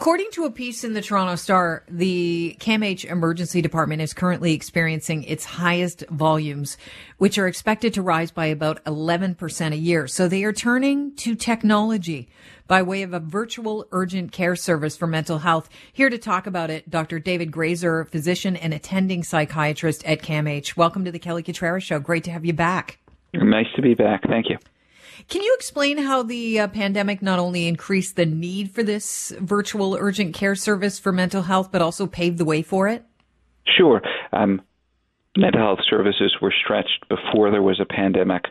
According to a piece in the Toronto Star, the CAMH Emergency Department is currently experiencing its highest volumes, which are expected to rise by about 11% a year. So they are turning to technology by way of a virtual urgent care service for mental health. Here to talk about it, Dr. David Gratzer, physician and attending psychiatrist at CAMH. Welcome to the Kelly Cutrara Show. Great to have you back. Nice to be back. Thank you. Can you explain how the uh, pandemic not only increased the need for this virtual urgent care service for mental health, but also paved the way for it? Sure. Um, mental health services were stretched before there was a pandemic.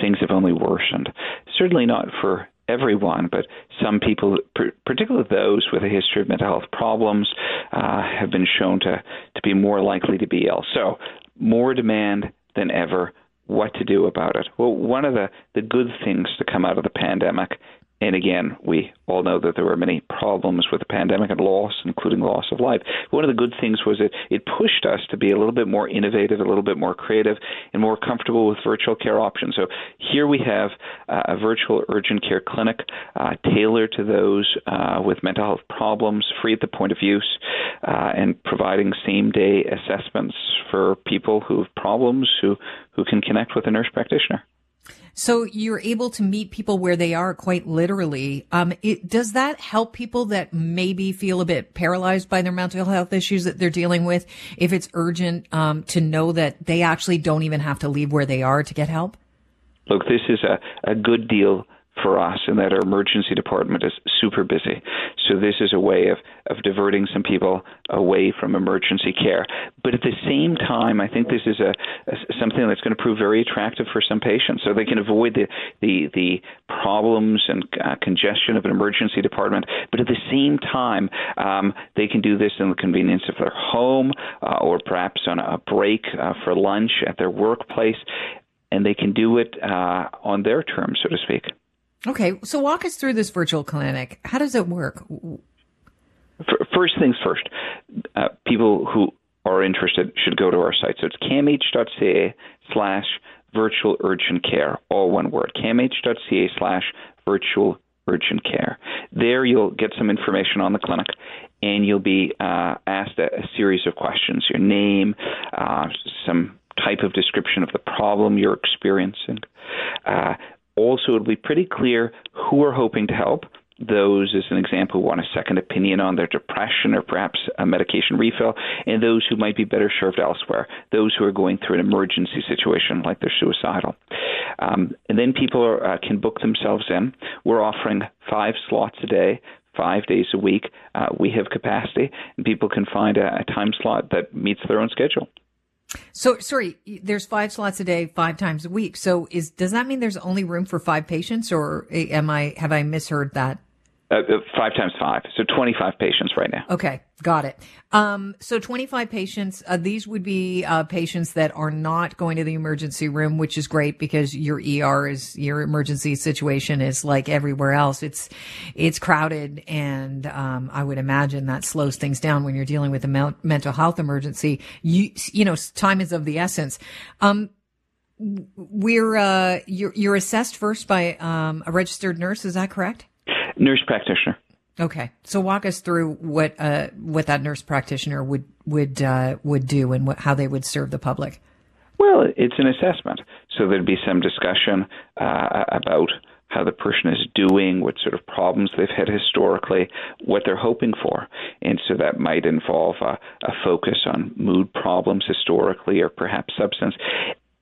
Things have only worsened. Certainly not for everyone, but some people, particularly those with a history of mental health problems, uh, have been shown to, to be more likely to be ill. So, more demand than ever what to do about it. Well, one of the, the good things to come out of the pandemic and again, we all know that there were many problems with the pandemic and loss, including loss of life. One of the good things was it, it pushed us to be a little bit more innovative, a little bit more creative, and more comfortable with virtual care options. So here we have uh, a virtual urgent care clinic uh, tailored to those uh, with mental health problems, free at the point of use, uh, and providing same day assessments for people who have problems who, who can connect with a nurse practitioner. So you're able to meet people where they are quite literally. Um, it, does that help people that maybe feel a bit paralyzed by their mental health issues that they're dealing with? If it's urgent, um, to know that they actually don't even have to leave where they are to get help? Look, this is a, a good deal for us in that our emergency department is super busy. So this is a way of, of diverting some people away from emergency care. But at the same time, I think this is a, a something that's going to prove very attractive for some patients, so they can avoid the the, the problems and uh, congestion of an emergency department. But at the same time, um, they can do this in the convenience of their home uh, or perhaps on a break uh, for lunch at their workplace and they can do it uh, on their terms, so to speak. Okay, so walk us through this virtual clinic. How does it work? First things first, uh, people who are interested should go to our site. So it's camh.ca slash virtual urgent care, all one word, camh.ca slash virtual urgent care. There you'll get some information on the clinic and you'll be uh, asked a, a, series of questions your name, uh, some type of description of the problem you're experiencing. Uh, also, it'll be pretty clear who we're hoping to help. Those, as an example, who want a second opinion on their depression or perhaps a medication refill, and those who might be better served elsewhere, those who are going through an emergency situation like they're suicidal. Um, and then people are, uh, can book themselves in. We're offering five slots a day five days a week. Uh, we have capacity, and people can find a, a, time slot that meets their own schedule. So sorry, there's five slots a day, five times a week. So is does that mean there's only room for five patients, or eh, am I have I misheard that? Uh, uh, five times five, so 25 patients right now. Okay, got it. Um, so 25 patients. Uh, these would be uh, patients that are not going to the emergency room, which is great because your ER is your emergency situation is like everywhere else. It's it's crowded, and um, I would imagine that slows things down when you're dealing with a me- mental health emergency. You you know, time is of the essence. Um, we're uh, you're, you're assessed first by um, a registered nurse. Is that correct? Nurse practitioner. Okay, so walk us through what uh, what that nurse practitioner would would uh, would do and what, how they would serve the public. Well, it's an assessment, so there'd be some discussion uh, about how the person is doing, what sort of problems they've had historically, what they're hoping for. And so that might involve a, a, focus on mood problems historically or perhaps substance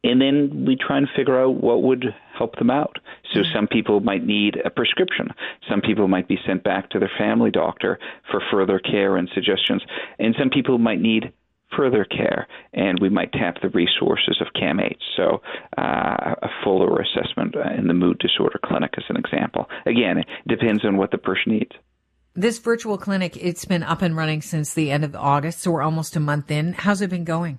and then we try and figure out what would help them out. So mm-hmm. some people might need a prescription. Some people might be sent back to their family doctor for further care and suggestions. And some people might need further care, and we might tap the resources of CAMH. So, uh, a fuller assessment in the mood disorder clinic, as an example. Again, it depends on what the person needs. This virtual clinic, it's been up and running since the end of August, so we're almost a month in. How's it been going?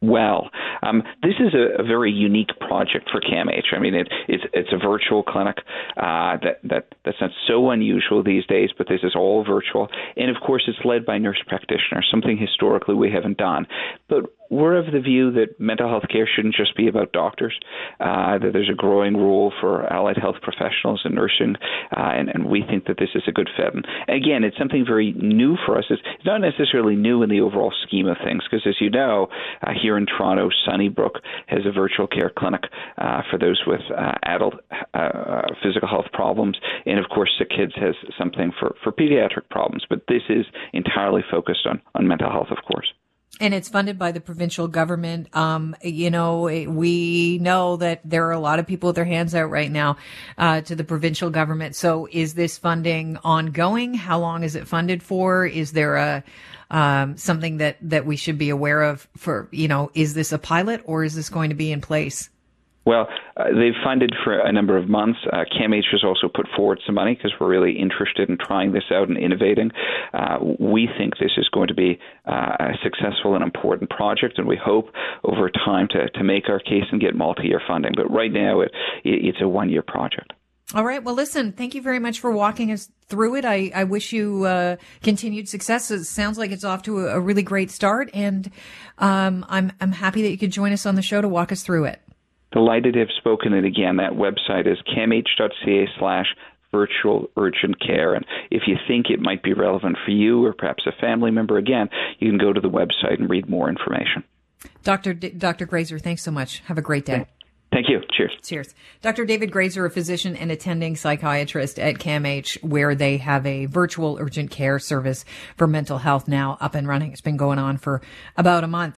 Well, um, this is a, a, very unique project for CAMH. I mean, it, it's it's a virtual clinic uh, that that that's not so unusual these days, but this is all virtual, and of course, it's led by nurse practitioners, something historically we haven't done. But we're of the view that mental health care shouldn't just be about doctors, uh, that there's a growing role for allied health professionals and nursing, uh, and, and we think that this is a good fit. And again, it's something very new for us. It's, it's not necessarily new in the overall scheme of things, because as you know, uh, here in Toronto, Sunnybrook has a virtual care clinic uh, for those with uh, adult uh, physical health problems, and of course, Sick Kids has something for, for pediatric problems. But this is entirely focused on, on mental health, of course. And it's funded by the provincial government. Um, you know, we know that there are a lot of people with their hands out right now uh, to the provincial government. So, is this funding ongoing? How long is it funded for? Is there a um, something that that we should be aware of? For you know, is this a pilot or is this going to be in place? Well, uh, they've funded for a number of months. Uh, CAMH has also put forward some money because we're really interested in trying this out and innovating. Uh, we think this is going to be uh, a successful and important project, and we hope over time to, to make our case and get multi year funding. But right now, it, it's a one year project. All right. Well, listen, thank you very much for walking us through it. I, I wish you uh, continued success. It sounds like it's off to a, a really great start, and um, I'm, I'm happy that you could join us on the show to walk us through it. Delighted to have spoken. And again, that website is camh.ca slash virtual urgent care. And if you think it might be relevant for you or perhaps a family member, again, you can go to the website and read more information. Dr. D- Dr. Gratzer, thanks so much. Have a great day. Thank you. Cheers. Cheers. Dr. David Gratzer, a physician and attending psychiatrist at CAMH, where they have a virtual urgent care service for mental health now up and running. It's been going on for about a month.